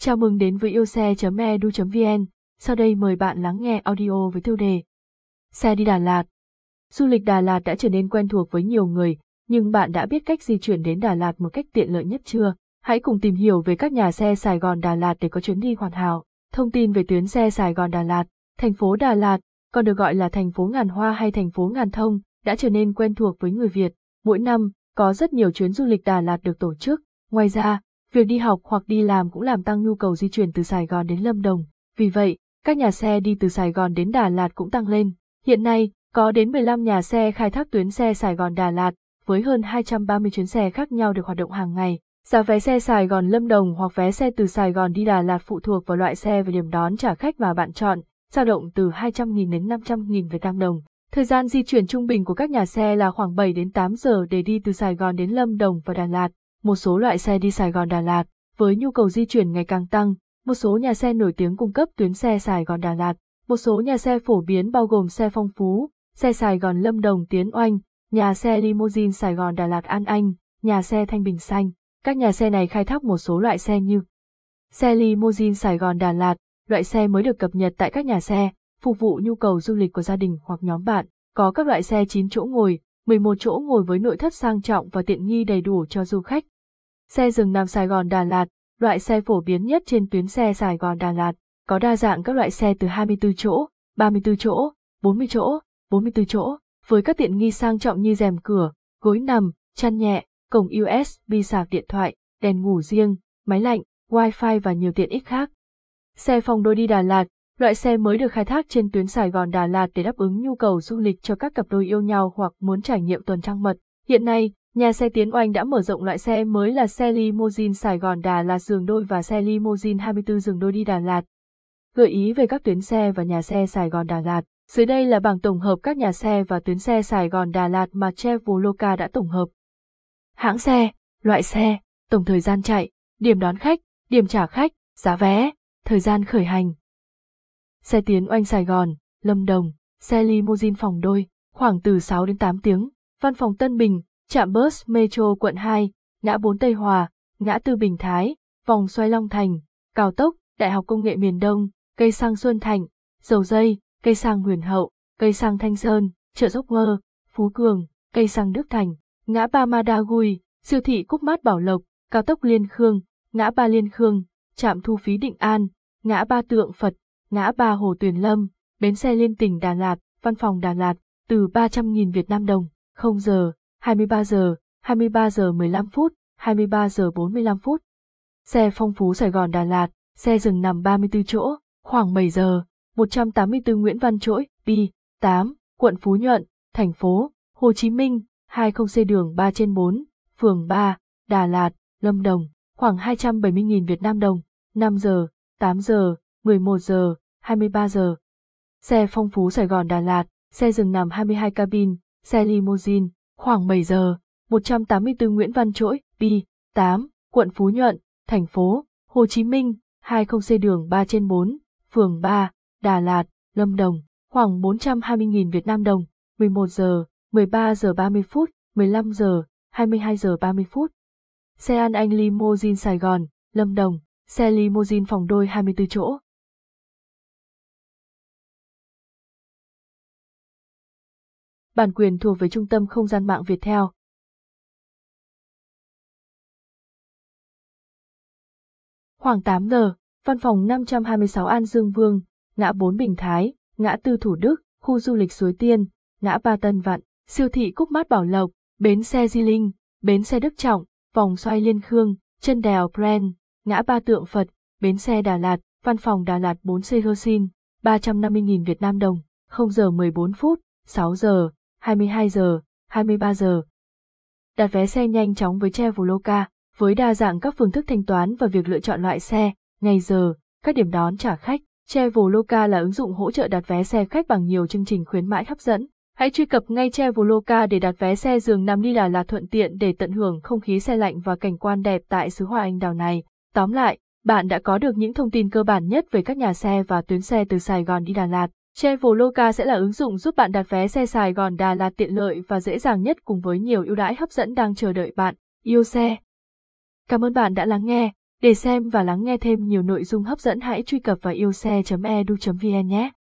Chào mừng đến với yêu xe.edu.vn, sau đây mời bạn lắng nghe audio với tiêu đề Xe đi Đà Lạt Du lịch Đà Lạt đã trở nên quen thuộc với nhiều người, nhưng bạn đã biết cách di chuyển đến Đà Lạt một cách tiện lợi nhất chưa? Hãy cùng tìm hiểu về các nhà xe Sài Gòn Đà Lạt để có chuyến đi hoàn hảo. Thông tin về tuyến xe Sài Gòn Đà Lạt, thành phố Đà Lạt, còn được gọi là thành phố ngàn hoa hay thành phố ngàn thông, đã trở nên quen thuộc với người Việt. Mỗi năm, có rất nhiều chuyến du lịch Đà Lạt được tổ chức. Ngoài ra, việc đi học hoặc đi làm cũng làm tăng nhu cầu di chuyển từ Sài Gòn đến Lâm Đồng. Vì vậy, các nhà xe đi từ Sài Gòn đến Đà Lạt cũng tăng lên. Hiện nay, có đến 15 nhà xe khai thác tuyến xe Sài Gòn Đà Lạt, với hơn 230 chuyến xe khác nhau được hoạt động hàng ngày. Giá vé xe Sài Gòn Lâm Đồng hoặc vé xe từ Sài Gòn đi Đà Lạt phụ thuộc vào loại xe và điểm đón trả khách mà bạn chọn, dao động từ 200.000 đến 500.000 Việt Nam đồng. Thời gian di chuyển trung bình của các nhà xe là khoảng 7 đến 8 giờ để đi từ Sài Gòn đến Lâm Đồng và Đà Lạt. Một số loại xe đi Sài Gòn Đà Lạt, với nhu cầu di chuyển ngày càng tăng, một số nhà xe nổi tiếng cung cấp tuyến xe Sài Gòn Đà Lạt, một số nhà xe phổ biến bao gồm xe phong phú, xe Sài Gòn Lâm Đồng Tiến Oanh, nhà xe limousine Sài Gòn Đà Lạt An Anh, nhà xe Thanh Bình Xanh. Các nhà xe này khai thác một số loại xe như xe limousine Sài Gòn Đà Lạt, loại xe mới được cập nhật tại các nhà xe, phục vụ nhu cầu du lịch của gia đình hoặc nhóm bạn. Có các loại xe 9 chỗ ngồi, 11 chỗ ngồi với nội thất sang trọng và tiện nghi đầy đủ cho du khách. Xe dừng Nam Sài Gòn Đà Lạt, loại xe phổ biến nhất trên tuyến xe Sài Gòn Đà Lạt, có đa dạng các loại xe từ 24 chỗ, 34 chỗ, 40 chỗ, 44 chỗ, với các tiện nghi sang trọng như rèm cửa, gối nằm, chăn nhẹ, cổng USB sạc điện thoại, đèn ngủ riêng, máy lạnh, wifi và nhiều tiện ích khác. Xe phòng đôi đi Đà Lạt, loại xe mới được khai thác trên tuyến Sài Gòn Đà Lạt để đáp ứng nhu cầu du lịch cho các cặp đôi yêu nhau hoặc muốn trải nghiệm tuần trăng mật. Hiện nay, nhà xe Tiến Oanh đã mở rộng loại xe mới là xe limousine Sài Gòn Đà Lạt giường đôi và xe limousine 24 giường đôi đi Đà Lạt. Gợi ý về các tuyến xe và nhà xe Sài Gòn Đà Lạt. Dưới đây là bảng tổng hợp các nhà xe và tuyến xe Sài Gòn Đà Lạt mà Traveloka đã tổng hợp. Hãng xe, loại xe, tổng thời gian chạy, điểm đón khách, điểm trả khách, giá vé, thời gian khởi hành. Xe tiến oanh Sài Gòn, Lâm Đồng, xe limousine phòng đôi, khoảng từ 6 đến 8 tiếng, văn phòng Tân Bình, trạm bus Metro quận 2, ngã 4 Tây Hòa, ngã tư Bình Thái, vòng xoay Long Thành, cao tốc, Đại học Công nghệ miền Đông, cây sang Xuân Thành, dầu dây, cây sang Huyền Hậu, cây sang Thanh Sơn, chợ Dốc Mơ, Phú Cường, cây sang Đức Thành, ngã ba Madagui, siêu thị Cúc Mát Bảo Lộc, cao tốc Liên Khương, ngã ba Liên Khương, trạm thu phí Định An, ngã ba Tượng Phật, ngã ba Hồ Tuyền Lâm, bến xe liên tỉnh Đà Lạt, văn phòng Đà Lạt, từ 300.000 Việt Nam đồng, 0 giờ, 23 giờ, 23 giờ 15 phút, 23 giờ 45 phút. Xe phong phú Sài Gòn Đà Lạt, xe dừng nằm 34 chỗ, khoảng 7 giờ, 184 Nguyễn Văn Trỗi, Bi, 8, quận Phú Nhuận, thành phố, Hồ Chí Minh, 20C đường 3 trên 4, phường 3, Đà Lạt, Lâm Đồng, khoảng 270.000 Việt Nam đồng, 5 giờ, 8 giờ, 11 giờ, 23 giờ. Xe phong phú Sài Gòn Đà Lạt, xe dừng nằm 22 cabin, xe limousine, khoảng 7 giờ, 184 Nguyễn Văn Trỗi, Bi, 8, quận Phú Nhuận, thành phố, Hồ Chí Minh, 20C đường 3 trên 4, phường 3, Đà Lạt, Lâm Đồng, khoảng 420.000 Việt Nam đồng, 11 giờ, 13 giờ 30 phút, 15 giờ, 22 giờ 30 phút. Xe An Anh Limousine Sài Gòn, Lâm Đồng, xe limousine phòng đôi 24 chỗ. Bản quyền thuộc về Trung tâm Không gian mạng Việt Theo. Khoảng 8 giờ, văn phòng 526 An Dương Vương, ngã 4 Bình Thái, ngã 4 Thủ Đức, khu du lịch Suối Tiên, ngã 3 Tân Vạn, siêu thị Cúc Mát Bảo Lộc, bến xe Di Linh, bến xe Đức Trọng, vòng xoay Liên Khương, chân đèo Brand, ngã 3 Tượng Phật, bến xe Đà Lạt, văn phòng Đà Lạt 4C Rosin, 350.000 Việt Nam đồng, 0 giờ 14 phút, 6 giờ, 22 giờ, 23 giờ. Đặt vé xe nhanh chóng với Traveloka, với đa dạng các phương thức thanh toán và việc lựa chọn loại xe, ngày giờ, các điểm đón trả khách. Traveloka là ứng dụng hỗ trợ đặt vé xe khách bằng nhiều chương trình khuyến mãi hấp dẫn. Hãy truy cập ngay Traveloka để đặt vé xe giường nằm đi Đà Lạt thuận tiện để tận hưởng không khí xe lạnh và cảnh quan đẹp tại xứ Hoa Anh Đào này. Tóm lại, bạn đã có được những thông tin cơ bản nhất về các nhà xe và tuyến xe từ Sài Gòn đi Đà Lạt. Traveloka sẽ là ứng dụng giúp bạn đặt vé xe Sài Gòn, Đà Lạt tiện lợi và dễ dàng nhất cùng với nhiều ưu đãi hấp dẫn đang chờ đợi bạn. Yêu xe! Cảm ơn bạn đã lắng nghe. Để xem và lắng nghe thêm nhiều nội dung hấp dẫn, hãy truy cập vào yêu xe.edu.vn nhé.